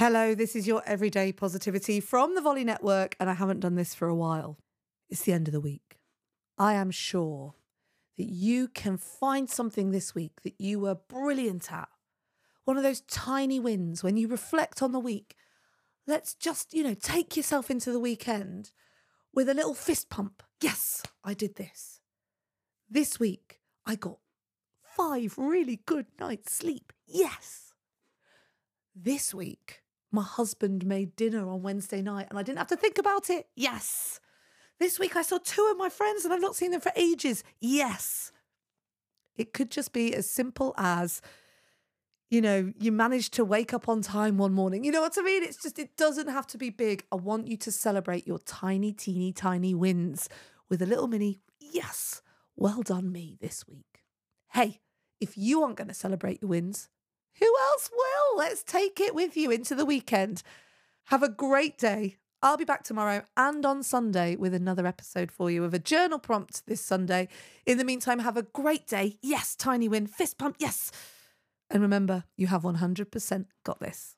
Hello, this is your everyday positivity from the Volley Network, and I haven't done this for a while. It's the end of the week. I am sure that you can find something this week that you were brilliant at. One of those tiny wins when you reflect on the week. Let's just, you know, take yourself into the weekend with a little fist pump. Yes, I did this. This week, I got five really good nights' sleep. Yes. This week, my husband made dinner on Wednesday night and I didn't have to think about it. Yes. This week, I saw two of my friends and I've not seen them for ages. Yes. It could just be as simple as, you know, you managed to wake up on time one morning. You know what I mean? It's just, it doesn't have to be big. I want you to celebrate your tiny, teeny, tiny wins with a little mini, yes, well done me this week. Hey, if you aren't going to celebrate your wins, who else will? Let's take it with you into the weekend. Have a great day. I'll be back tomorrow and on Sunday with another episode for you of a journal prompt this Sunday. In the meantime, have a great day. Yes, tiny win, fist pump, yes. And remember, you have 100% got this.